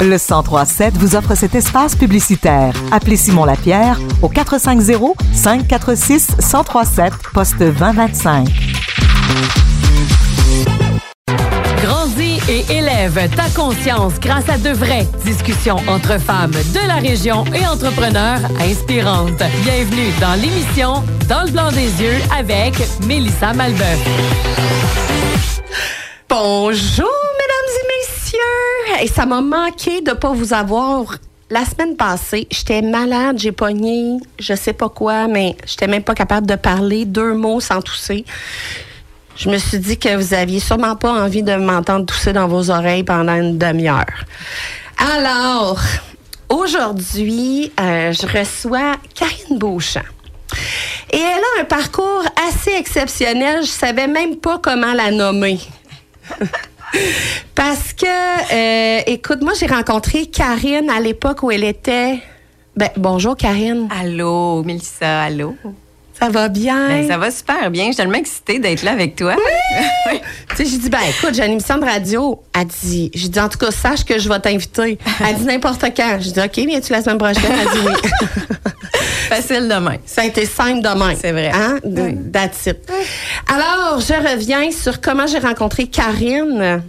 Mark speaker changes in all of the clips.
Speaker 1: Le 1037 vous offre cet espace publicitaire. Appelez Simon Lapierre au 450 546 1037 poste 2025.
Speaker 2: Grandis et élève ta conscience grâce à de vraies discussions entre femmes de la région et entrepreneurs inspirantes. Bienvenue dans l'émission Dans le blanc des yeux avec Mélissa Malbeuf.
Speaker 3: Bonjour. Et ça m'a manqué de pas vous avoir. La semaine passée, j'étais malade, j'ai pogné, je sais pas quoi, mais j'étais même pas capable de parler deux mots sans tousser. Je me suis dit que vous aviez sûrement pas envie de m'entendre tousser dans vos oreilles pendant une demi-heure. Alors, aujourd'hui, euh, je reçois Karine Beauchamp. Et elle a un parcours assez exceptionnel. Je savais même pas comment la nommer. Parce que, euh, écoute, moi, j'ai rencontré Karine à l'époque où elle était. Ben, bonjour, Karine.
Speaker 4: Allô, Mélissa, allô.
Speaker 3: Ça va bien?
Speaker 4: Ben, ça va super bien. Je suis tellement excitée d'être là avec toi.
Speaker 3: Oui! tu sais, j'ai dit, ben écoute, j'ai une émission de radio. Elle dit, j'ai dit, en tout cas, sache que je vais t'inviter. Elle dit n'importe quand. J'ai dit, OK, viens-tu la semaine prochaine? Elle dit oui.
Speaker 4: Facile demain.
Speaker 3: Ça a été simple demain.
Speaker 4: C'est vrai.
Speaker 3: Hein?
Speaker 4: Oui.
Speaker 3: That's it. Alors, je reviens sur comment j'ai rencontré Karine.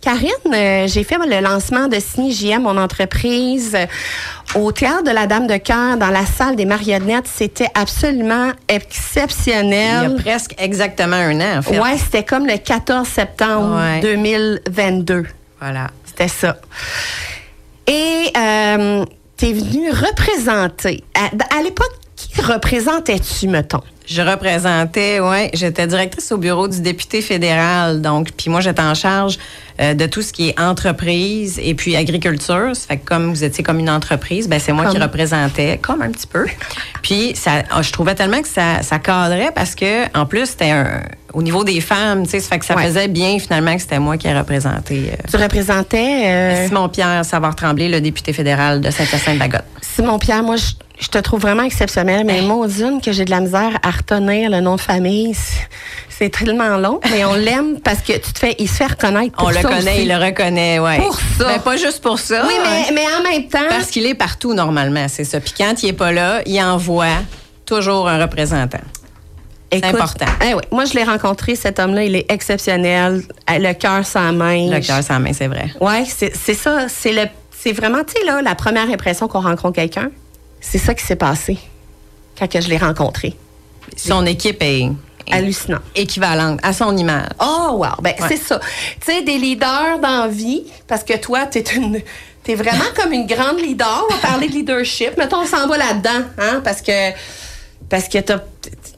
Speaker 3: Karine, euh, j'ai fait le lancement de Ciné JM, mon entreprise, euh, au Théâtre de la Dame de Cœur, dans la salle des marionnettes. C'était absolument
Speaker 4: Il y
Speaker 3: exceptionnel.
Speaker 4: a presque exactement un an, en fait.
Speaker 3: Ouais, c'était comme le 14 septembre
Speaker 4: Ouais.
Speaker 3: 2022.
Speaker 4: Voilà.
Speaker 3: C'était ça. Et euh, t'es venu représenter. À, à l'époque, qui représentais-tu, mettons?
Speaker 4: Je représentais, ouais, j'étais directrice au bureau du député fédéral, donc, puis moi j'étais en charge euh, de tout ce qui est entreprise et puis agriculture. Ça fait que comme vous étiez comme une entreprise, ben c'est moi qui représentais, comme un petit peu. Puis ça, ah, je trouvais tellement que ça, ça cadrait parce que en plus c'était un- au niveau des femmes, tu sais, ça fait que ça
Speaker 3: Ouais.
Speaker 4: faisait bien finalement que c'était moi qui représentais. euh,
Speaker 3: Tu représentais euh,
Speaker 4: Simon Pierre Savard Tremblay, le député fédéral de Saint-Hyacinthe-Bagotte.
Speaker 3: Simon Pierre. Moi, je, je te trouve vraiment exceptionnel, mais maudine que j'ai de la misère à retenir le nom de famille. C'est- C'est tellement long, mais on l'aime parce que tu te fais, il se fait reconnaître pour
Speaker 4: On le connaît,
Speaker 3: aussi.
Speaker 4: il le reconnaît, ouais.
Speaker 3: Pour ça.
Speaker 4: Mais pas juste pour ça.
Speaker 3: Oui,
Speaker 4: hein.
Speaker 3: mais, mais en même temps,
Speaker 4: Parce qu'il est partout normalement, c'est ça. Puis quand il est pas là, il envoie toujours un représentant.
Speaker 3: écoute,
Speaker 4: important.
Speaker 3: eh oui, moi, je l'ai rencontré, cet homme-là, il est exceptionnel. Euh, Le cœur sans main.
Speaker 4: Le cœur sans main, c'est vrai.
Speaker 3: Ouais, c'est c'est ça. C'est le, c'est vraiment, tu sais, là, la première impression qu'on rencontre quelqu'un. C'est ça qui s'est passé quand que je l'ai rencontré.
Speaker 4: Son équipe est,
Speaker 3: Hallucinant.
Speaker 4: équivalente à son image.
Speaker 3: Oh, wow. Ben,
Speaker 4: Ouais.
Speaker 3: c'est ça. Tu sais, des leaders dans la vie, parce que toi, t'es une. T'es vraiment comme une grande leader. On va parler de leadership. Mettons, on s'en va là-dedans, hein, parce que. Parce que t'as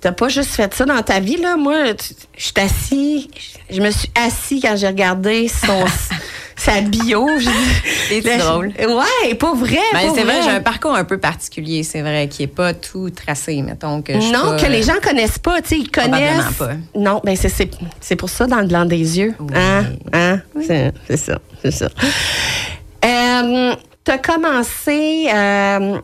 Speaker 3: t'as pas juste fait ça dans ta vie, là. Moi, tu- je suis assis. Je me suis assis quand j'ai regardé son, sa bio. J'ai dit-
Speaker 4: C'est drôle.
Speaker 3: Ouais, pas vrai.
Speaker 4: Ben, c'est vrai, j'ai un parcours un peu particulier, c'est vrai, qui est pas tout tracé, mettons que je suis
Speaker 3: Non,
Speaker 4: pas,
Speaker 3: que les gens connaissent pas, tu sais, ils connaissent.
Speaker 4: Pas.
Speaker 3: Non, ben c'est pour ça dans le blanc des yeux,
Speaker 4: Oui.
Speaker 3: hein, hein, c'est c'est ça, c'est ça. Euh, T'as commencé euh,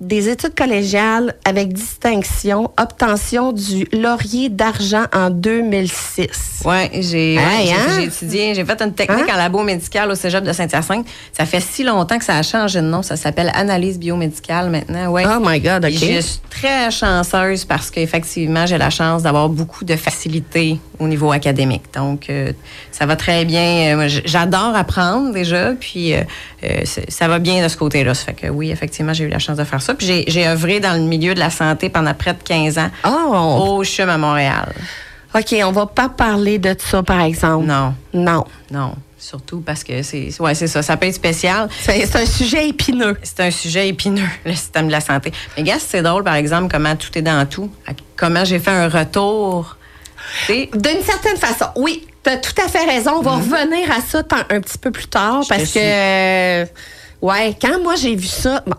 Speaker 3: des études collégiales avec distinction, obtention du laurier d'argent en 2006.
Speaker 4: Ouais, j'ai
Speaker 3: Hey, hein?
Speaker 4: étudié, j'ai fait une technique
Speaker 3: Hein?
Speaker 4: en labo médical au Cégep de Saint-Hyacinthe. Ça fait si longtemps que ça a changé de nom, ça s'appelle analyse biomédicale maintenant, ouais.
Speaker 3: Oh my God, OK.
Speaker 4: Je suis très chanceuse parce qu'effectivement, j'ai la chance d'avoir beaucoup de facilité au niveau académique. Donc, euh, ça va très bien. Euh, J'adore apprendre déjà, puis euh, ça va bien de ce côté-là. Ça fait que oui, effectivement, j'ai eu la chance de faire ça. Puis j'ai- œuvré dans le milieu de la santé pendant près de 15 ans
Speaker 3: Oh,
Speaker 4: au CHUM à Montréal.
Speaker 3: OK, on va pas parler de ça, par exemple.
Speaker 4: Non,
Speaker 3: Non.
Speaker 4: non. Surtout parce que c'est ouais, c'est ça. Ça peut être spécial.
Speaker 3: C'est c'est un sujet épineux.
Speaker 4: C'est un sujet épineux, le système de la santé. Mais gars, c'est drôle, par exemple, comment tout est dans tout. Comment j'ai fait un retour.
Speaker 3: D'une certaine façon, oui, tu as tout à fait raison. On va revenir à ça un petit peu plus tard
Speaker 4: Je
Speaker 3: parce que, euh, ouais, quand moi j'ai vu ça, bon,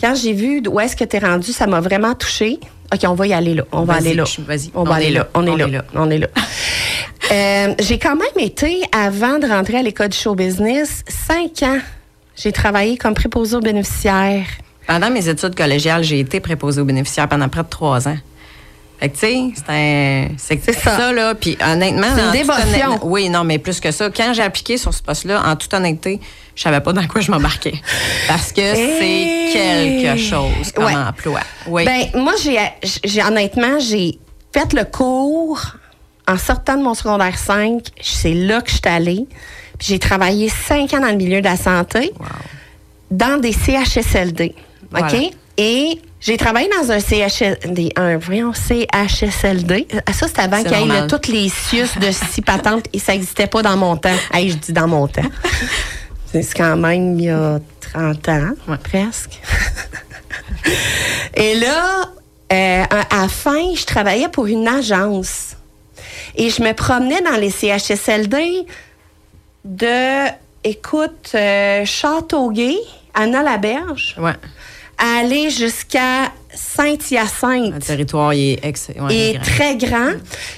Speaker 3: quand j'ai vu où est-ce que tu es rendu, ça m'a vraiment touché. OK, on va y aller là. On va aller là.
Speaker 4: vas-y.
Speaker 3: On va aller là.
Speaker 4: là.
Speaker 3: On est
Speaker 4: On
Speaker 3: là.
Speaker 4: est là.
Speaker 3: On est là. Euh, j'ai quand même été, avant de rentrer à l'école du show business, cinq ans. J'ai travaillé comme préposé aux bénéficiaires.
Speaker 4: Pendant mes études collégiales, j'ai été préposée aux bénéficiaires pendant près de trois ans. Fait que, tu sais, c'est un. C'est
Speaker 3: ça.
Speaker 4: ça. là. Puis, honnêtement.
Speaker 3: C'est une dévotion.
Speaker 4: Oui, non, mais plus que ça. Quand j'ai appliqué sur ce poste-là, en toute honnêteté, je savais pas dans quoi je m'embarquais. Parce que
Speaker 3: Hey!
Speaker 4: c'est quelque chose comme
Speaker 3: Ouais.
Speaker 4: emploi. Oui.
Speaker 3: Ben, moi, j'ai, honnêtement, j'ai fait le cours en sortant de mon secondaire 5. C'est là que je suis allée. Puis j'ai travaillé cinq ans dans le milieu de la santé, dans des CHSLD. OK? Et j'ai travaillé dans un CHSLD, un, voyons, CHSLD. Ah, Ça, c'était avant qu'il y ait là, toutes les CIUS de six patentes et ça n'existait pas dans mon temps. Hey, je dis dans mon temps. C'est quand même il y a 30 ans,
Speaker 4: Ouais.
Speaker 3: presque. Et là, euh, à à la fin, je travaillais pour une agence. Et je me promenais dans les CHSLD de, écoute, euh, Châteauguay, Anna-Laberge,
Speaker 4: ouais.
Speaker 3: À aller jusqu'à
Speaker 4: Le
Speaker 3: Saint-Hyacinthe.
Speaker 4: territoire, il est, ex... ouais, il
Speaker 3: Et
Speaker 4: est grand.
Speaker 3: très grand.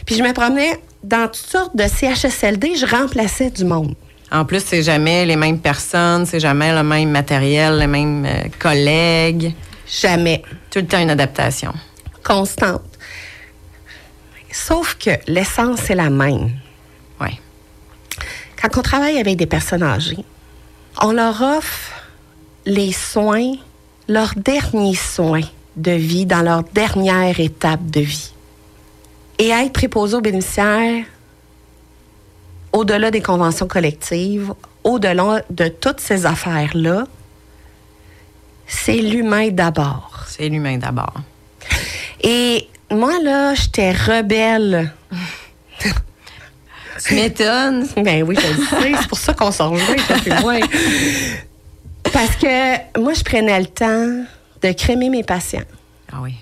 Speaker 3: Puis je me promenais dans toutes sortes de CHSLD, je remplaçais du monde.
Speaker 4: En plus, c'est jamais les mêmes personnes, c'est jamais le même matériel, les mêmes euh, collègues.
Speaker 3: Jamais.
Speaker 4: Tout le temps une adaptation.
Speaker 3: Constante. Sauf que l'essence est la même.
Speaker 4: Oui.
Speaker 3: Quand on travaille avec des personnes âgées, on leur offre les soins, leurs derniers soins de vie dans leur dernière étape de vie. Et être préposé aux bénéficiaires, au-delà des conventions collectives, au-delà de toutes ces affaires-là, c'est l'humain d'abord.
Speaker 4: C'est l'humain d'abord.
Speaker 3: Et moi, là, j'étais rebelle.
Speaker 4: Tu m'étonnes.
Speaker 3: Ben oui, je le sais. C'est pour ça qu'on s'en rejoint, toi et moi. Parce que moi, je prenais le temps de crémer mes patients.
Speaker 4: Ah oui.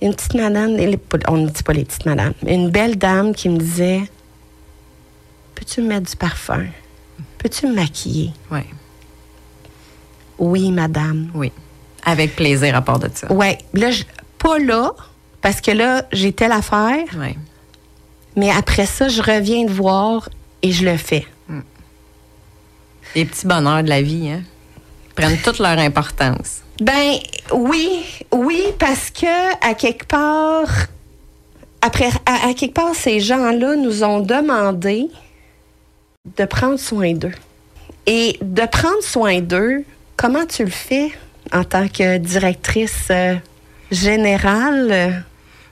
Speaker 3: Une petite madame, on ne dit pas les petites madames, mais une belle dame qui me disait Peux-tu me mettre du parfum? Peux-tu me maquiller?
Speaker 4: Oui.
Speaker 3: Oui, madame.
Speaker 4: Oui. Avec plaisir à part de ça.
Speaker 3: Ouais, là, je- pas là, parce que là, j'ai telle affaire,
Speaker 4: Oui.
Speaker 3: mais après ça, je reviens de voir et je le fais.
Speaker 4: Les petits bonheurs de la vie, hein, prennent toute leur importance?
Speaker 3: Ben oui, oui, parce que à quelque part, après, à, à quelque part, ces gens-là nous ont demandé de prendre soin d'eux. Et de prendre soin d'eux, comment tu le fais en tant que directrice euh, générale?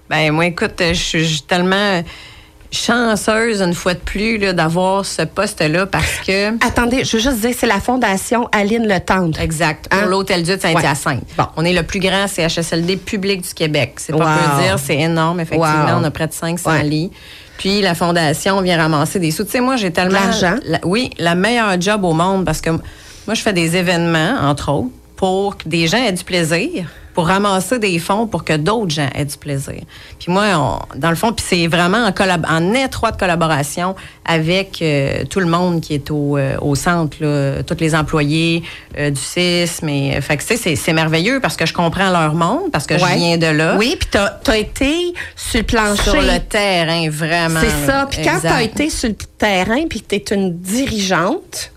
Speaker 4: Ben moi, écoute, je suis je suis tellement chanceuse une fois de plus là, d'avoir ce poste-là parce que
Speaker 3: Attendez, je veux juste dire, c'est la fondation Aline Le Tendre.
Speaker 4: Exact. Pour
Speaker 3: Hein?
Speaker 4: l'Hôtel Dieu de Saint-Hyacinthe.
Speaker 3: Ouais. Bon.
Speaker 4: On est le plus grand CHSLD public du Québec. C'est pas
Speaker 3: Wow.
Speaker 4: peu dire, c'est énorme. Effectivement,
Speaker 3: Wow.
Speaker 4: on a près de 500
Speaker 3: Ouais.
Speaker 4: lits. Puis la fondation vient ramasser des sous. Tu sais, moi, j'ai tellement...
Speaker 3: L'argent.
Speaker 4: la- oui, la meilleure job au monde parce que moi, je fais des événements, entre autres, pour que des gens aient du plaisir, pour ramasser des fonds pour que d'autres gens aient du plaisir. Puis moi, on- dans le fond, puis c'est vraiment en, collab- en étroite collaboration avec euh, tout le monde qui est au, euh, au centre, là, tous les employés euh, du CIS. Mais, fait que, tu sais, c'est, merveilleux parce que je comprends leur monde, parce que
Speaker 3: Ouais.
Speaker 4: je viens de là.
Speaker 3: Oui, puis t'as as été sur le plancher.
Speaker 4: Sur le terrain, vraiment.
Speaker 3: C'est ça. Puis quand
Speaker 4: Exact.
Speaker 3: tu as été sur le terrain puis que tu es une dirigeante.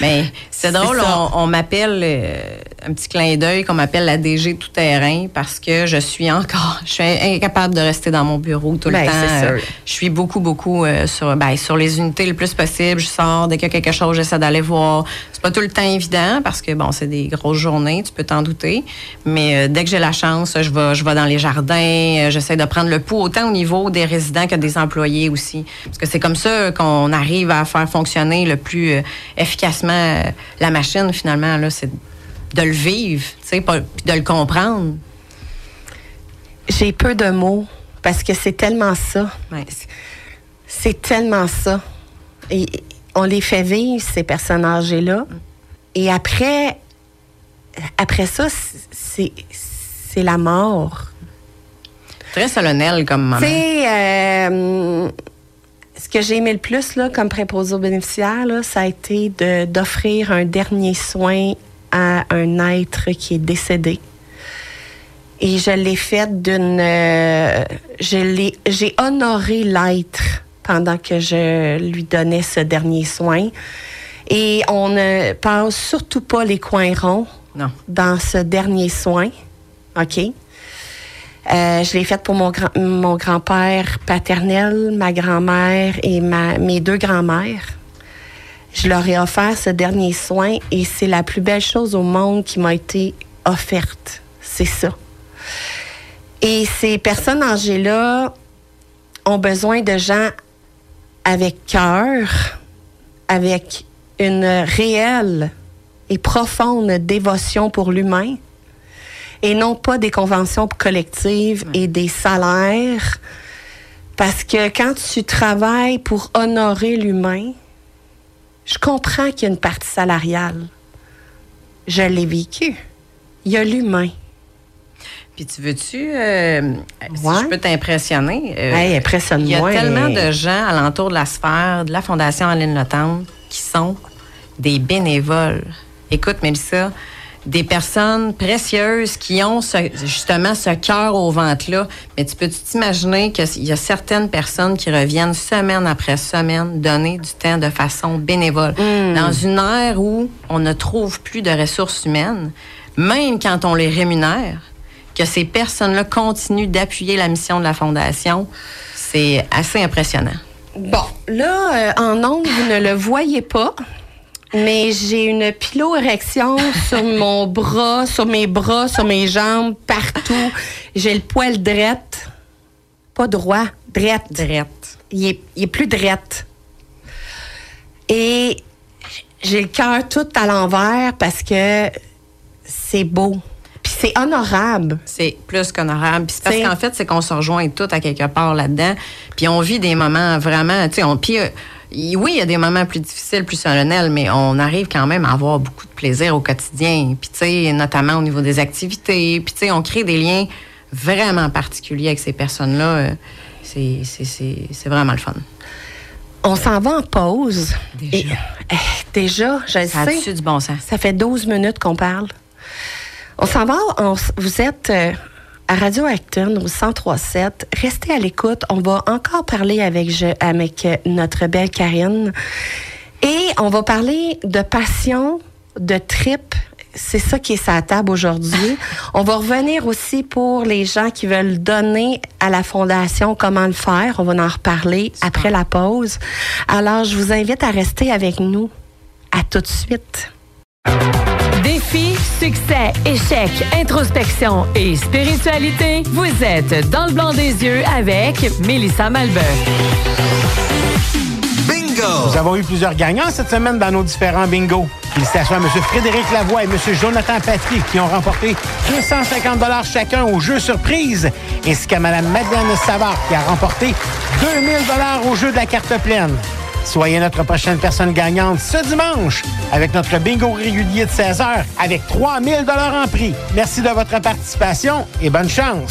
Speaker 4: Mais c'est
Speaker 3: C'est
Speaker 4: drôle, on, on m'appelle, euh, un petit clin d'œil, qu'on m'appelle la DG tout terrain parce que je suis encore, je suis incapable de rester dans mon bureau tout
Speaker 3: Ben,
Speaker 4: le temps.
Speaker 3: sûr.
Speaker 4: Euh, Je suis beaucoup, beaucoup euh, sur, ben, sur les unités le plus possible. Je sors, dès qu'il y a quelque chose, j'essaie d'aller voir. Pas tout le temps évident parce que, bon, c'est des grosses journées, tu peux t'en douter. Mais euh, dès que j'ai la chance, je vais, je vais dans les jardins, euh, j'essaie de prendre le pouls autant au niveau des résidents que des employés aussi. Parce que c'est comme ça qu'on arrive à faire fonctionner le plus euh, efficacement la machine, finalement. Là, c'est de le vivre, tu sais, pas- puis de le comprendre.
Speaker 3: j'ai peu de mots parce que c'est tellement ça.
Speaker 4: Ouais.
Speaker 3: C'est tellement ça. Et on les fait vivre, ces personnes âgées-là. Et après, après ça, c'est c'est la mort.
Speaker 4: Très solennel comme moment.
Speaker 3: Tu sais, euh, ce que j'ai aimé le plus là, comme préposé aux bénéficiaires, là, ça a été de- d'offrir un dernier soin à un être qui est décédé. Et je l'ai fait d'une. euh, je l'ai- J'ai honoré l'être pendant que je lui donnais ce dernier soin. Et on ne passe surtout pas les coins ronds
Speaker 4: Non.
Speaker 3: dans ce dernier soin. OK? Euh, je l'ai faite pour mon, grand, mon grand-père paternel, ma grand-mère et ma, mes deux grands-mères. Je leur ai offert ce dernier soin et c'est la plus belle chose au monde qui m'a été offerte. C'est ça. Et ces personnes âgées-là ont besoin de gens avec cœur, avec une réelle et profonde dévotion pour l'humain et non pas des conventions collectives et des salaires. Parce que quand tu travailles pour honorer l'humain, je comprends qu'il y a une partie salariale. Je l'ai vécu. Il y a l'humain.
Speaker 4: Puis tu veux-tu, euh, si
Speaker 3: Ouais.
Speaker 4: je peux t'impressionner, euh,
Speaker 3: Hey, impressionne-moi.
Speaker 4: il y a tellement
Speaker 3: hey.
Speaker 4: de gens alentour de la sphère de la Fondation Aline Lotante qui sont des bénévoles. Écoute, Mélissa, des personnes précieuses qui ont ce- justement ce cœur au ventre-là. Mais tu peux t'imaginer qu'il y a certaines personnes qui reviennent semaine après semaine donner du temps de façon bénévole? Dans une ère où on ne trouve plus de ressources humaines, même quand on les rémunère, que ces personnes-là continuent d'appuyer la mission de la Fondation, c'est assez impressionnant.
Speaker 3: Bon, là, euh, en ondes, vous ne le voyez pas, mais j'ai une piloérection sur mon bras, sur mes bras, sur mes jambes, partout. J'ai le poil drette. Pas droit, drette.
Speaker 4: Drette.
Speaker 3: Il est, il est plus drette. Et j'ai le cœur tout à l'envers parce que c'est beau. C'est honorable.
Speaker 4: C'est plus qu'honorable. Puis c'est parce qu'en fait, c'est qu'on se rejoint tout à quelque part là-dedans. Puis on vit des moments vraiment, tu sais, on, puis euh, oui, il y a des moments plus difficiles, plus solennels, mais on arrive quand même à avoir beaucoup de plaisir au quotidien. Puis tu sais, notamment au niveau des activités. Puis tu sais, on crée des liens vraiment particuliers avec ces personnes-là. Euh, C'est vraiment le fun.
Speaker 3: On s'en va en pause.
Speaker 4: Déjà.
Speaker 3: Et- eh, déjà, je
Speaker 4: Ça
Speaker 3: sais.
Speaker 4: du bon sens?
Speaker 3: Ça fait 12 minutes qu'on parle. On s'en va. on vous êtes euh, à Radio Acton au 1037. Restez à l'écoute. On va encore parler avec, je- avec euh, notre belle Karine. Et on va parler de passion, de trip. C'est ça qui est sa table aujourd'hui. On va revenir aussi pour les gens qui veulent donner à la fondation comment le faire. On va en reparler après la pause. Alors, je vous invite à rester avec nous. À tout de suite.
Speaker 2: Défi, succès, échec, introspection et spiritualité, vous êtes dans le blanc des yeux avec Mélissa Malbeuf.
Speaker 5: Bingo!
Speaker 6: Nous avons eu plusieurs gagnants cette semaine dans nos différents bingos. Félicitations à M. Frédéric Lavoie et M. Jonathan Patry qui ont remporté 250 chacun au jeu surprise, ainsi qu'à Mme Madeleine Savard qui a remporté 2000 au jeu de la carte pleine. Soyez notre prochaine personne gagnante ce dimanche avec notre bingo régulier de 16 heures avec 3000 en prix. Merci de votre participation et bonne chance.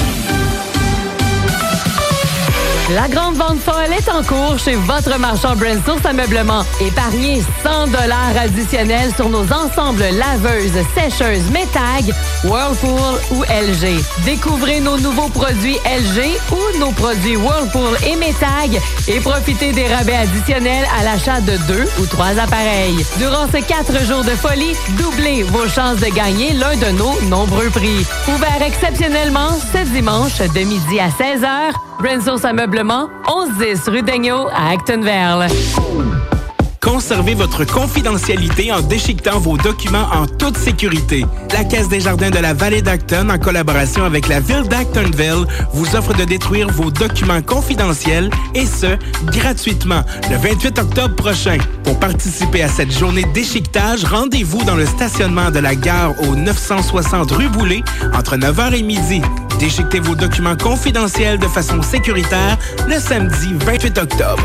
Speaker 2: La grande vente folle est en cours chez votre marchand Brand Source Ameublement. Épargnez 100 dollars additionnels sur nos ensembles laveuses, sécheuses, Métag, Whirlpool ou LG. Découvrez nos nouveaux produits LG ou nos produits Whirlpool et Métag et profitez des rabais additionnels à l'achat de deux ou trois appareils. Durant ces quatre jours de folie, doublez vos chances de gagner l'un de nos nombreux prix. Ouvert exceptionnellement ce dimanche de midi à 16h, Source Ameublement, 1110 rue Daigneault à Actonville.
Speaker 7: Conservez votre confidentialité en déchiquetant vos documents en toute sécurité. La Caisse des Jardins de la Vallée d'Acton, en collaboration avec la Ville d'Actonville, vous offre de détruire vos documents confidentiels et ce, gratuitement, le 28 octobre prochain. Pour participer à cette journée déchiquetage, rendez-vous dans le stationnement de la gare au 960 rue Boulay entre 9h et midi. Déchiquetez vos documents confidentiels de façon sécuritaire le samedi 28 octobre.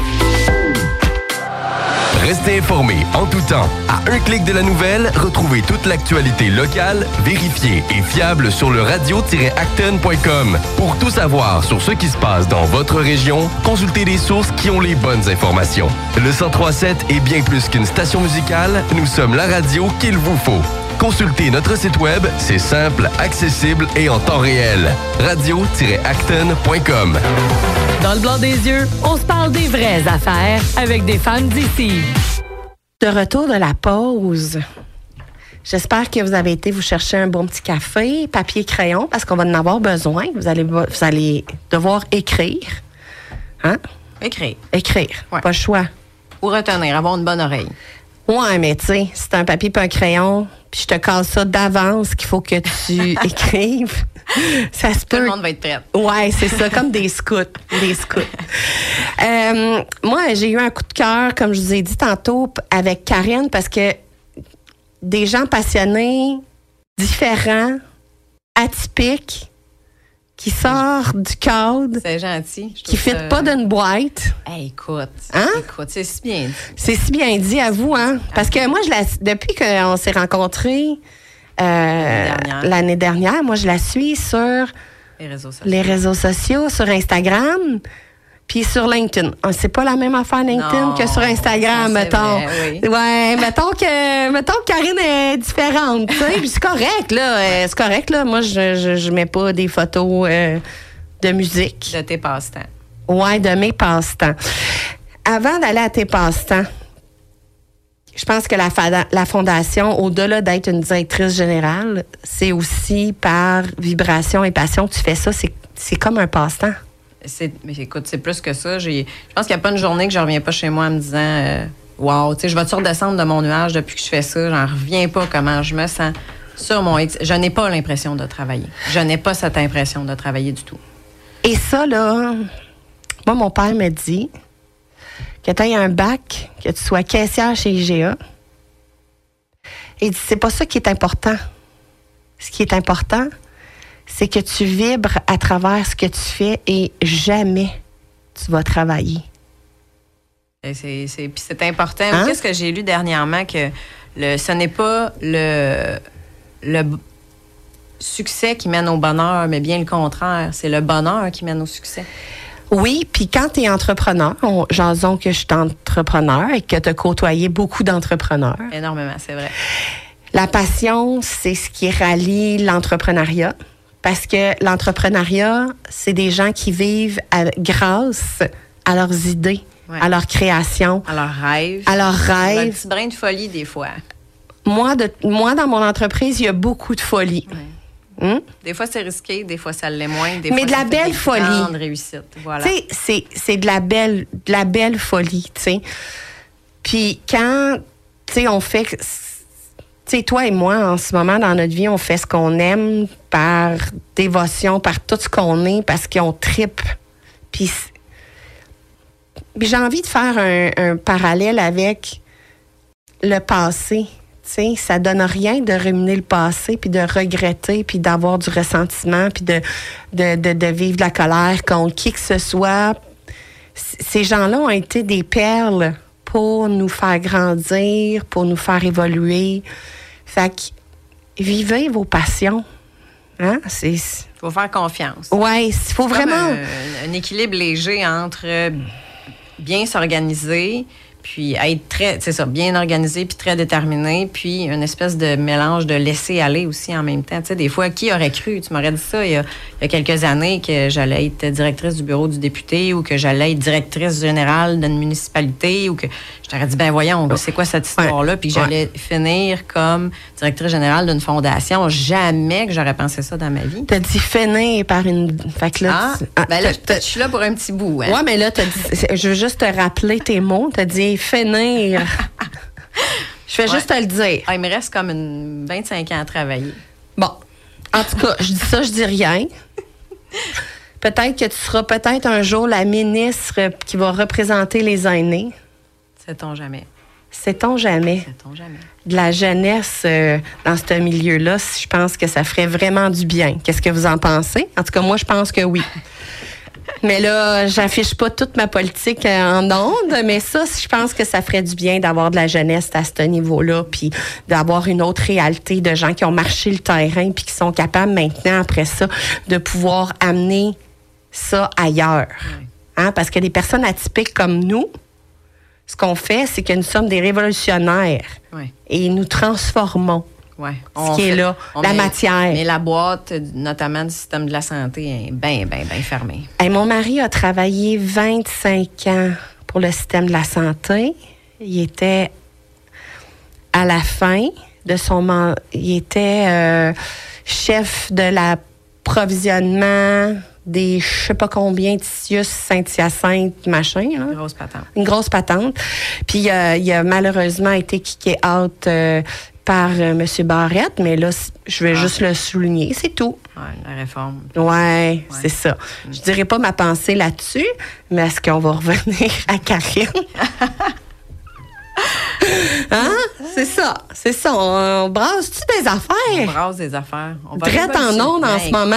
Speaker 5: Restez informés en tout temps. À un clic de la nouvelle, retrouvez toute l'actualité locale, vérifiée et fiable sur le radio-acton.com. Pour tout savoir sur ce qui se passe dans votre région, consultez les sources qui ont les bonnes informations. Le 1037 est bien plus qu'une station musicale, nous sommes la radio qu'il vous faut. Consultez notre site web, c'est simple, accessible et en temps réel. radio-acton.com.
Speaker 2: Dans le blanc des yeux, on se parle des vraies affaires avec des femmes d'ici.
Speaker 3: De retour de la pause, J'espère que vous avez été vous chercher un bon petit café, papier, crayon, parce qu'on va en avoir besoin. Vous allez, vous allez devoir écrire. Hein?
Speaker 4: Écrire.
Speaker 3: Écrire.
Speaker 4: Ouais.
Speaker 3: Pas le choix.
Speaker 4: Ou retenir, avoir une bonne oreille.
Speaker 3: Ouais, mais tu sais, c'est un papier pas un crayon, puis je te casse ça d'avance qu'il faut que tu écrives. Ça se
Speaker 4: Tout
Speaker 3: peut.
Speaker 4: le monde va être prêt.
Speaker 3: Ouais, c'est ça, comme des scouts. Des scouts. Euh, moi, j'ai eu un coup de cœur, comme je vous ai dit tantôt, avec Karine, parce que des gens passionnés, différents, atypiques, qui sortent du cadre,
Speaker 4: C'est gentil. Je
Speaker 3: qui ne
Speaker 4: ça-
Speaker 3: pas d'une boîte.
Speaker 4: Hey, écoute.
Speaker 3: Hein?
Speaker 4: Écoute, c'est si bien. dit.
Speaker 3: C'est si bien dit à vous, hein? Parce que moi, je la, depuis qu'on s'est rencontrés euh,
Speaker 4: dernière.
Speaker 3: l'année dernière, moi, je la suis sur
Speaker 4: Les réseaux sociaux.
Speaker 3: les réseaux sociaux, sur Instagram, puis sur LinkedIn. Ah, C'est pas la même affaire LinkedIn
Speaker 4: Non,
Speaker 3: que sur Instagram, mettons.
Speaker 4: vrai, oui.
Speaker 3: Ouais, mettons que, mettons que Karine est différente, tu sais. C'est correct, là. euh, C'est correct, là. Moi, je, je, je mets pas des photos euh, de musique.
Speaker 4: De tes passe-temps.
Speaker 3: Ouais, de mes passe-temps. Avant d'aller à tes passe-temps, je pense que la, la fondation, au-delà d'être une directrice générale, c'est aussi par vibration et passion que tu fais ça. C'est comme un passe-temps.
Speaker 4: C'est, mais écoute, c'est plus que ça. J'ai, je pense qu'il n'y a pas une journée que je reviens pas chez moi en me disant euh, Wow, tu sais, je vais-tu redescendre de mon nuage depuis que je fais ça? J'en reviens pas comment je me sens sur mon. Je n'ai pas l'impression de travailler. Je n'ai pas cette impression de travailler du tout.
Speaker 3: Et ça, là, moi, mon père me dit que tu aies un bac, que tu sois caissière chez IGA. Il dit, c'est pas ça qui est important. Ce qui est important, c'est que tu vibres à travers ce que tu fais et jamais tu vas travailler.
Speaker 4: C'est, c'est, puis c'est important.
Speaker 3: Hein?
Speaker 4: Qu'est-ce que j'ai lu dernièrement que le, ce n'est pas le, le succès qui mène au bonheur, mais bien le contraire. C'est le bonheur qui mène au succès.
Speaker 3: Oui, puis quand tu es entrepreneur, on- jason que je suis entrepreneur et que tu as côtoyé beaucoup d'entrepreneurs.
Speaker 4: Énormément, c'est vrai.
Speaker 3: La passion, c'est ce qui rallie l'entrepreneuriat. Parce que l'entrepreneuriat, c'est des gens qui vivent à- grâce à leurs idées,
Speaker 4: Ouais.
Speaker 3: à leur création,
Speaker 4: À leur rêve.
Speaker 3: à leurs
Speaker 4: Un
Speaker 3: rêves.
Speaker 4: petit brin de folie, des fois.
Speaker 3: Moi, de, moi, dans mon entreprise, il y a beaucoup de folie. Hum?
Speaker 4: Des fois, c'est risqué, des fois, ça l'est moins. Des
Speaker 3: Mais
Speaker 4: fois,
Speaker 3: de la belle folie.
Speaker 4: Voilà.
Speaker 3: C'est, c'est de la belle, de la belle folie, tu sais. Puis quand, tu sais, on fait, tu sais, toi et moi, en ce moment, dans notre vie, on fait ce qu'on aime par dévotion, par tout ce qu'on est, parce qu'on tripe. Puis, j'ai envie de faire un, parallèle avec le passé. Tu sais, ça donne rien de ruminer le passé, puis de regretter, puis d'avoir du ressentiment, puis de, de, de, vivre de la colère contre qui que ce soit. Ces gens-là ont été des perles pour nous faire grandir, pour nous faire évoluer. Fait que vivez vos passions. Hein? C'est,
Speaker 4: Il faut faire confiance.
Speaker 3: ouais, il faut vraiment.
Speaker 4: Un, un équilibre léger entre euh, bien s'organiser, puis être très, c'est ça, bien organisé, puis très déterminé, puis une espèce de mélange de laisser aller aussi en même temps. Tu sais, des fois, qui aurait cru, tu m'aurais dit ça il y, a, il y a quelques années, que j'allais être directrice du bureau du député ou que j'allais être directrice générale d'une municipalité ou que je t'aurais dit, ben voyons, c'est quoi cette histoire-là, puis que
Speaker 3: Ouais.
Speaker 4: j'allais finir comme directrice générale d'une fondation. Jamais que j'aurais pensé ça dans ma vie.
Speaker 3: T'as dit finir par une. Fait que là,
Speaker 4: Ah,
Speaker 3: ah,
Speaker 4: ben là, je suis là pour un petit bout. Hein?
Speaker 3: Ouais, mais là, t'as dit, je veux juste te rappeler tes mots. T'as dit finir. je fais juste te le dire.
Speaker 4: Ah, il me reste comme une 25 ans à travailler.
Speaker 3: Bon. En tout cas, je dis ça, je dis rien. Peut-être que tu seras peut-être un jour la ministre qui va représenter les aînés.
Speaker 4: Sait-on jamais.
Speaker 3: Sait-on jamais?
Speaker 4: Sait-on jamais.
Speaker 3: De la jeunesse euh, dans ce milieu-là, je pense que ça ferait vraiment du bien. Qu'est-ce que vous en pensez? En tout cas, moi, je pense que oui. Mais là, j'affiche pas toute ma politique euh, en ondes, mais ça, je pense que ça ferait du bien d'avoir de la jeunesse à ce niveau-là, puis d'avoir une autre réalité de gens qui ont marché le terrain, puis qui sont capables maintenant, après ça, de pouvoir amener ça ailleurs. Hein? Parce que des personnes atypiques comme nous, ce qu'on fait, c'est que nous sommes des révolutionnaires
Speaker 4: Oui.
Speaker 3: et nous transformons.
Speaker 4: Ouais.
Speaker 3: Ce qui est là, la matière.
Speaker 4: Mais la boîte, notamment du système de la santé, est bien, bien, bien fermée.
Speaker 3: Hey, mon mari a travaillé 25 ans pour le système de la santé. Il était à la fin de son il était euh, chef de l'approvisionnement des je sais pas combien Titius Saint-Hyacinthe machin là.
Speaker 4: Grosse patente.
Speaker 3: une grosse patente. Puis euh, il a malheureusement été kické out euh, par euh, M. Barrette, mais là, je vais
Speaker 4: Ah.
Speaker 3: juste le souligner, c'est tout.
Speaker 4: Ouais, la réforme.
Speaker 3: Ouais, c'est ça. Je dirais pas ma pensée là-dessus, mais est-ce qu'on va revenir à Karine? hein? C'est ça, c'est ça. On brasse-tu des
Speaker 4: On
Speaker 3: affaires?
Speaker 4: brasse des affaires. On
Speaker 3: Drette en ondes en
Speaker 4: Ben,
Speaker 3: ce moment.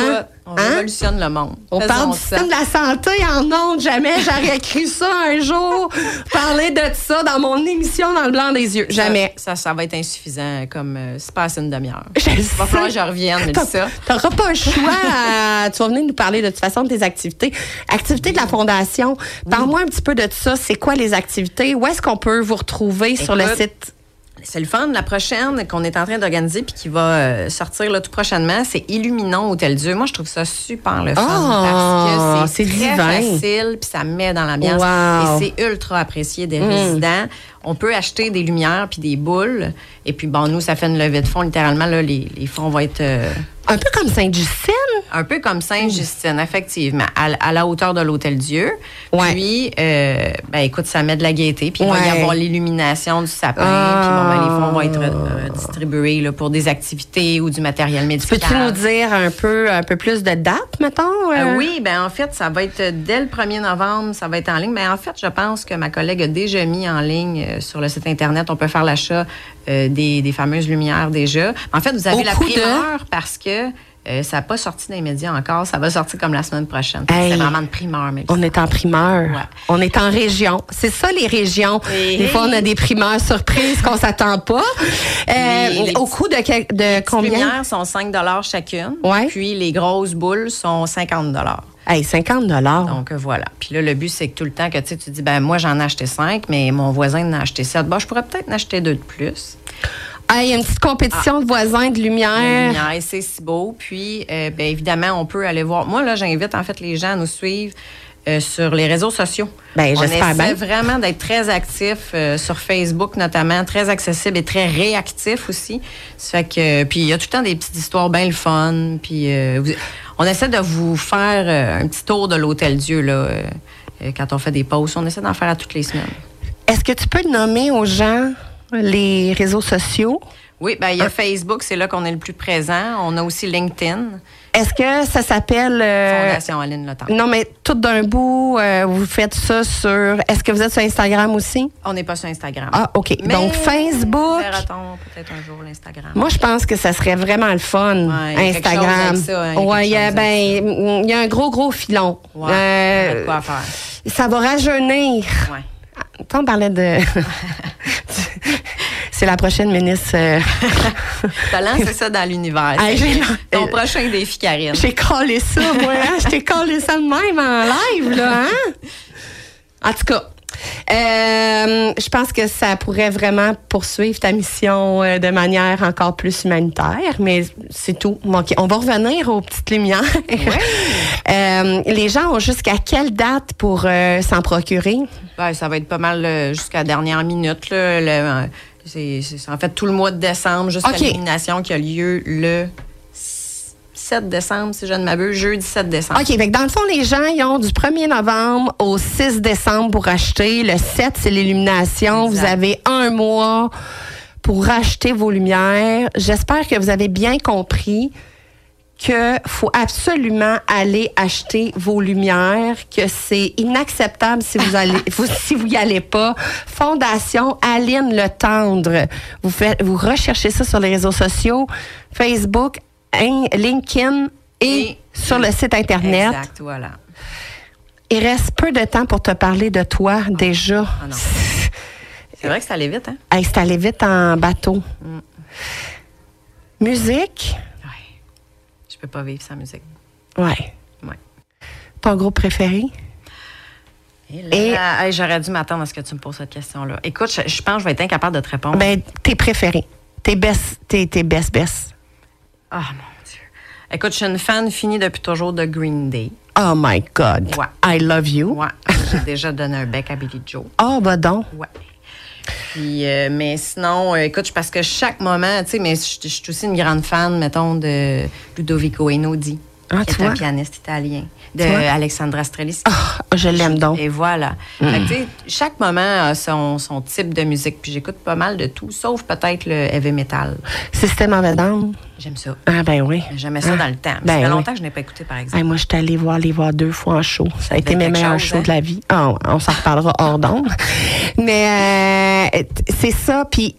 Speaker 4: On
Speaker 3: Hein?
Speaker 4: révolutionne le monde.
Speaker 3: On
Speaker 4: Faisons
Speaker 3: parle du
Speaker 4: ça.
Speaker 3: système de la santé en ondes. Jamais j'aurais cru ça un jour. Parler de ça dans mon émission dans le blanc des yeux. Jamais.
Speaker 4: Ça, ça, ça va être insuffisant comme euh, c'est pas assez une demi-heure. Il va falloir que je revienne, mais ça.
Speaker 3: T'auras pas le choix. à- tu vas venir nous parler de toute façon de tes activités. Activités de la Fondation. Parle-moi un petit peu de ça. C'est quoi les activités? Où est-ce qu'on peut vous retrouver sur le
Speaker 4: C'est le fun. La prochaine qu'on est en train d'organiser puis qui va euh, sortir là, tout prochainement, c'est Illuminons Hôtel Dieu. Moi, je trouve ça super le fun
Speaker 3: Ah,
Speaker 4: parce que
Speaker 3: c'est
Speaker 4: très
Speaker 3: divin.
Speaker 4: facile puis ça met dans l'ambiance.
Speaker 3: Wow.
Speaker 4: Et c'est ultra apprécié des résidents. On peut acheter des lumières puis des boules. Et puis, bon, nous, ça fait une levée de fonds. Littéralement, là, les, les fonds vont être... euh,
Speaker 3: Un peu comme Sainte-Justine.
Speaker 4: un peu comme Sainte-Justine, effectivement, à, à la hauteur de l'Hôtel Dieu.
Speaker 3: Ouais.
Speaker 4: Puis, euh, ben écoute, ça met de la gaieté. Puis, il va y avoir l'illumination du sapin.
Speaker 3: Ah.
Speaker 4: Puis, bon, ben, les fonds vont être euh, distribués là, pour des activités ou du matériel médical.
Speaker 3: Peux-tu nous dire un peu, un peu plus de dates, mettons?
Speaker 4: Euh,
Speaker 3: euh?
Speaker 4: oui, ben en fait, ça va être dès le 1er novembre, ça va être en ligne. Mais en fait, je pense que ma collègue a déjà mis en ligne sur le site Internet. On peut faire l'achat des, des fameuses lumières déjà. En fait, vous avez
Speaker 3: Au
Speaker 4: la
Speaker 3: de-
Speaker 4: primeur parce que euh, ça n'a pas sorti dans les médias encore. Ça va sortir comme la semaine prochaine.
Speaker 3: Hey.
Speaker 4: C'est vraiment une primeur, mais
Speaker 3: On est en primeur.
Speaker 4: Ouais.
Speaker 3: On est en région. C'est ça, les régions. Des fois, on a des primeurs surprises qu'on s'attend pas. Euh,
Speaker 4: Les- les
Speaker 3: au coût de, de
Speaker 4: Les
Speaker 3: combien?
Speaker 4: lumières sont 5 chacune.
Speaker 3: Ouais.
Speaker 4: Puis les grosses boules sont 50
Speaker 3: Hey, 50 dollars.
Speaker 4: Donc euh, voilà. Puis là, le but, c'est que tout le temps que tu dis, ben moi, j'en ai acheté 5, mais mon voisin en a acheté 7. Bon, je pourrais peut-être en acheter deux de plus.
Speaker 3: Hey, il y a une petite compétition de voisins de lumière.
Speaker 4: lumière, c'est si beau. Puis, euh, ben, évidemment, on peut aller voir. Moi, là, j'invite en fait les gens à nous suivre euh, sur les réseaux sociaux.
Speaker 3: Ben,
Speaker 4: on
Speaker 3: j'espère
Speaker 4: essaie
Speaker 3: bien.
Speaker 4: vraiment d'être très actif euh, sur Facebook notamment, très accessible et très réactif aussi. Ça fait que puis il y a tout le temps des petites histoires bien le fun. Puis euh, vous- on essaie de vous faire euh, un petit tour de l'hôtel Dieu là. euh, quand on fait des pauses, on essaie d'en faire à toutes les semaines.
Speaker 3: Est-ce que tu peux nommer aux gens les réseaux sociaux?
Speaker 4: Oui, ben il y a Facebook, c'est là qu'on est le plus présent. On a aussi LinkedIn,
Speaker 3: Est-ce que ça s'appelle... euh,
Speaker 4: Fondation Aline Le Temple.
Speaker 3: non, mais tout d'un bout, euh, vous faites ça sur... Est-ce que vous êtes sur Instagram aussi?
Speaker 4: On n'est pas sur Instagram.
Speaker 3: Ah, OK.
Speaker 4: Mais
Speaker 3: Donc, Facebook...
Speaker 4: peut-être un jour l'Instagram.
Speaker 3: Moi, je pense que ça serait vraiment le fun,
Speaker 4: Ouais,
Speaker 3: Instagram.
Speaker 4: hein, il y a
Speaker 3: ouais,
Speaker 4: quelque
Speaker 3: il y a,
Speaker 4: chose
Speaker 3: ben, il y a un gros, gros filon.
Speaker 4: Ouais,
Speaker 3: Euh,
Speaker 4: il y a de quoi faire.
Speaker 3: ça va rajeunir.
Speaker 4: Ouais.
Speaker 3: Quand on parlait de. C'est la prochaine ministre. euh,
Speaker 4: T'as lancé ça dans l'univers.
Speaker 3: Ah, j'ai-
Speaker 4: Ton prochain défi, Karine.
Speaker 3: J'ai collé ça, moi. hein? Je t'ai collé ça de même en live, là. Hein? En tout cas. Euh, je pense que ça pourrait vraiment poursuivre ta mission euh, de manière encore plus humanitaire, mais c'est tout. On va revenir aux petites lumières. Euh, les gens ont jusqu'à quelle date pour s'en procurer?
Speaker 4: Ben, ça va être pas mal jusqu'à la dernière minute. Là, Le, c'est, c'est en fait tout le mois de décembre jusqu'à l'élimination qui a lieu le 7 décembre, si je ne m'abuse, jeudi 7 décembre.
Speaker 3: OK, fait que dans le fond, les gens, ils ont du 1er novembre au 6 décembre pour acheter. Le 7, c'est l'illumination. Vous avez un mois pour racheter vos lumières. J'espère que vous avez bien compris que faut absolument aller acheter vos lumières, que c'est inacceptable si vous allez, vous, si vous y allez pas. Fondation Aline Le Tendre. Vous faites, vous recherchez ça sur les réseaux sociaux, Facebook, LinkedIn et,
Speaker 4: Et-
Speaker 3: sur le site internet.
Speaker 4: Exact, voilà.
Speaker 3: Il reste peu de temps pour te parler de toi déjà.
Speaker 4: Ah. C'est vrai que ça allait vite, hein?
Speaker 3: Hey, c'est allé vite en bateau. Musique,
Speaker 4: Ouais. Je peux pas vivre sans musique.
Speaker 3: ouais.
Speaker 4: Ouais.
Speaker 3: Ton groupe préféré?
Speaker 4: Et j'aurais dû m'attendre à ce que tu me poses cette question-là. Écoute, je, je pense que je vais être incapable de te répondre.
Speaker 3: Ben, tes préférés. Tes best, tes, tes best, best.
Speaker 4: Ah, mon Dieu. Écoute, je suis une fan finie depuis toujours de Green Day.
Speaker 3: Oh my God.
Speaker 4: Ouais.
Speaker 3: I love you.
Speaker 4: Ouais. J'ai déjà donné un bec à Billy Joe.
Speaker 3: Ah, bah donc.
Speaker 4: Ouais. Puis, euh, mais sinon, euh, écoute, parce que chaque moment, tu sais, mais je suis aussi une grande fan, mettons, de Ludovico Einaudi,
Speaker 3: Ah,
Speaker 4: qui est un pianiste italien, de? Alexandra Streliski.
Speaker 3: Ah, je l'aime donc.
Speaker 4: Et voilà. Fait que, tu sais, chaque moment a son, son type de musique. Puis j'écoute pas mal de tout, sauf peut-être le heavy metal.
Speaker 3: Système of a Down.
Speaker 4: J'aime ça.
Speaker 3: Ah, ben oui.
Speaker 4: J'aimais ça
Speaker 3: Ah,
Speaker 4: dans le temps.
Speaker 3: ben
Speaker 4: ça fait
Speaker 3: oui.
Speaker 4: longtemps que je n'ai pas écouté, par exemple.
Speaker 3: Hey, moi, je suis allée voir les voir deux fois en show. Ça a été mes meilleurs shows
Speaker 4: hein?
Speaker 3: de la vie. Ah, on s'en reparlera hors d'onde. Mais euh, c'est ça. Puis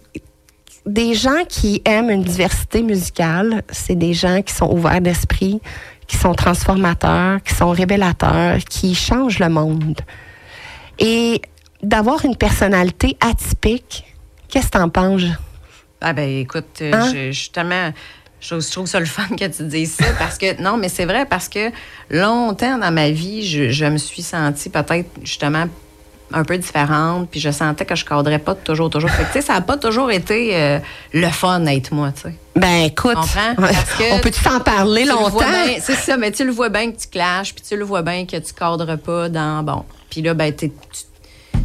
Speaker 3: des gens qui aiment une diversité musicale, c'est des gens qui sont ouverts d'esprit, qui sont transformateurs, qui sont révélateurs, qui changent le monde. Et d'avoir une personnalité atypique, qu'est-ce que t'en penses?
Speaker 4: Ah ben écoute, euh,
Speaker 3: Hein?
Speaker 4: je, tellement... Je, je trouve ça le fun que tu dises ça parce que, non, mais c'est vrai parce que longtemps dans ma vie, je, je me suis sentie peut-être justement un peu différente, puis je sentais que je cadrais pas toujours, toujours. Fait que, tu sais, ça n'a pas toujours été euh, le fun d'être moi, tu sais.
Speaker 3: Ben écoute,
Speaker 4: Comprends? Parce que
Speaker 3: on peut-tu t'en parler longtemps?
Speaker 4: C'est ça, mais tu le vois bien que tu clashes, puis tu le vois bien que tu cadres pas dans. Bon. Puis là, ben, tu-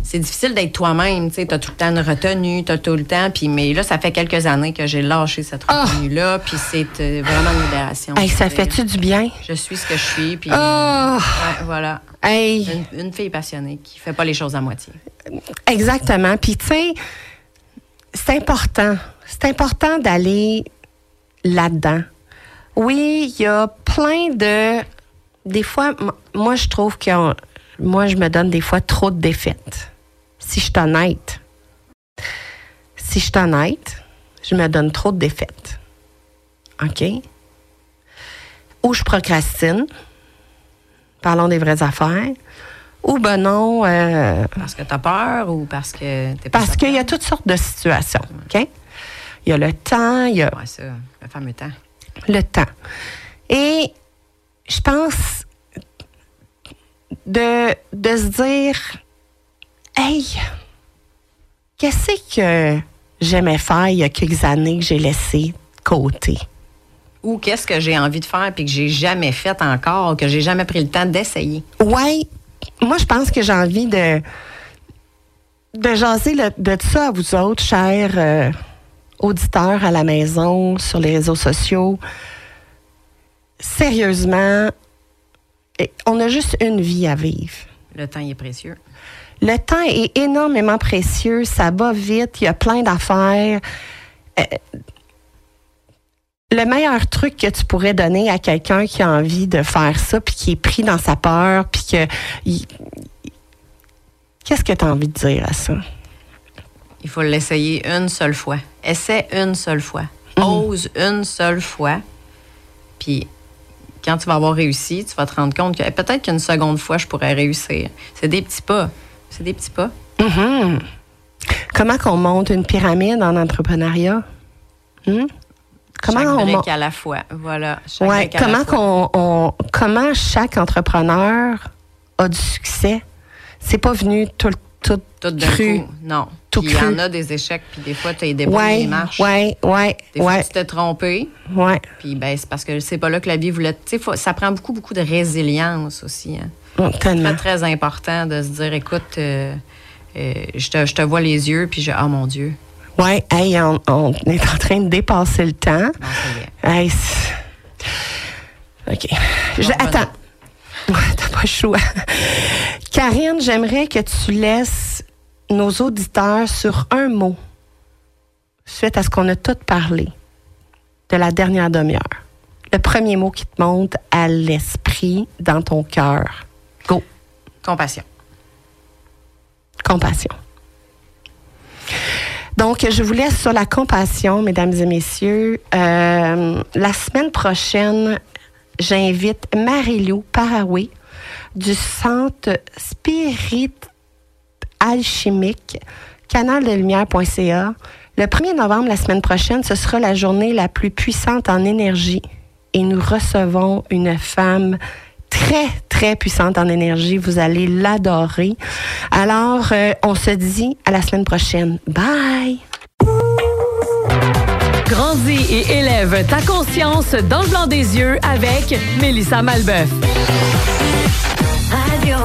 Speaker 4: c'est difficile d'être toi-même. Tu as tout le temps une retenue, tu as tout le temps. Puis, mais là, ça fait quelques années que j'ai lâché cette
Speaker 3: Ah!
Speaker 4: retenue-là, puis c'est euh, vraiment une libération.
Speaker 3: Hey, ça fait-tu du bien?
Speaker 4: Je suis ce que je suis, puis.
Speaker 3: Ah!
Speaker 4: ouais, voilà.
Speaker 3: Hey,
Speaker 4: Une, une fille passionnée qui fait pas les choses à moitié.
Speaker 3: exactement. Puis tu sais, c'est important. C'est important d'aller là-dedans. Oui, il y a plein de. Des fois, moi, je trouve que on- moi, je me donne des fois trop de défaites. Si je suis honnête. Si je suis honnête, je me donne trop de défaites. OK? Ou je procrastine. Parlons des vraies affaires. Ou ben non, euh,
Speaker 4: Parce que tu as peur ou parce que t'es pas
Speaker 3: parce qu'il y a toutes sortes de situations. OK? Il y a le temps, il y a
Speaker 4: Ouais, ça, le fameux temps.
Speaker 3: le temps. Et je pense de, de se dire Hey, qu'est-ce que j'aimais faire il y a quelques années que j'ai laissé de côté?
Speaker 4: Ou qu'est-ce que j'ai envie de faire puis que j'ai jamais fait encore, que j'ai jamais pris le temps d'essayer?
Speaker 3: Ouais, moi, je pense que j'ai envie de, de jaser le- de ça à vous autres, chers euh, auditeurs à la maison, sur les réseaux sociaux. Sérieusement, on a juste une vie à vivre.
Speaker 4: Le temps est précieux.
Speaker 3: Le temps est énormément précieux, ça va vite, il y a plein d'affaires. Euh, le meilleur truc que tu pourrais donner à quelqu'un qui a envie de faire ça, puis qui est pris dans sa peur, puis que... il- Qu'est-ce que tu as envie de dire à ça?
Speaker 4: Il faut l'essayer une seule fois. Essaie une seule fois. Ose une seule fois. Puis quand tu vas avoir réussi, tu vas te rendre compte que eh, peut-être qu'une seconde fois, je pourrais réussir. C'est des petits pas. C'est des petits pas.
Speaker 3: Mhm. Comment qu'on monte une pyramide en entrepreneuriat? Hmm? Comment
Speaker 4: Chaque
Speaker 3: on
Speaker 4: brique
Speaker 3: monte?
Speaker 4: à la fois. Voilà.
Speaker 3: Ouais, comment
Speaker 4: fois.
Speaker 3: qu'on on- comment chaque entrepreneur a du succès? C'est pas venu tout, tout,
Speaker 4: Tout
Speaker 3: cru.
Speaker 4: coup. Non.
Speaker 3: Tout
Speaker 4: Puis il y en a des échecs, puis des fois, tu as des bonnes
Speaker 3: Ouais,
Speaker 4: marches.
Speaker 3: ouais, ouais,
Speaker 4: Des fois,
Speaker 3: ouais,
Speaker 4: tu t'es trompé.
Speaker 3: ouais.
Speaker 4: Puis ben, c'est parce que c'est pas là que la vie voulait. Tu sais, ça prend beaucoup, beaucoup de résilience aussi. Hein.
Speaker 3: Oh,
Speaker 4: Très, important de se dire écoute, euh, euh, je, te, je te vois les yeux, puis je. Oh mon Dieu.
Speaker 3: Ouais, hey, on, on est en train de dépasser le temps.
Speaker 4: Non.
Speaker 3: Hey, c'est- OK. Je- attends. Ouais, T'as pas le choix. Karine, j'aimerais que tu laisses nos auditeurs sur un mot suite à ce qu'on a tout parlé de la dernière demi-heure. Le premier mot qui te monte à l'esprit, dans ton cœur. Go.
Speaker 4: Compassion.
Speaker 3: Compassion. Donc, je vous laisse sur la compassion, mesdames et messieurs. Euh, la semaine prochaine, j'invite Marie-Lou Paraoué du Centre Spirit Alchimique, canaldelumière.ca. Le 1er novembre, la semaine prochaine, ce sera la journée la plus puissante en énergie et nous recevons une femme très, très puissante en énergie. Vous allez l'adorer. Alors, euh, on se dit à la semaine prochaine. Bye!
Speaker 2: Grandis et élève ta conscience dans le blanc des yeux avec Mélissa Malbeuf.
Speaker 8: Radio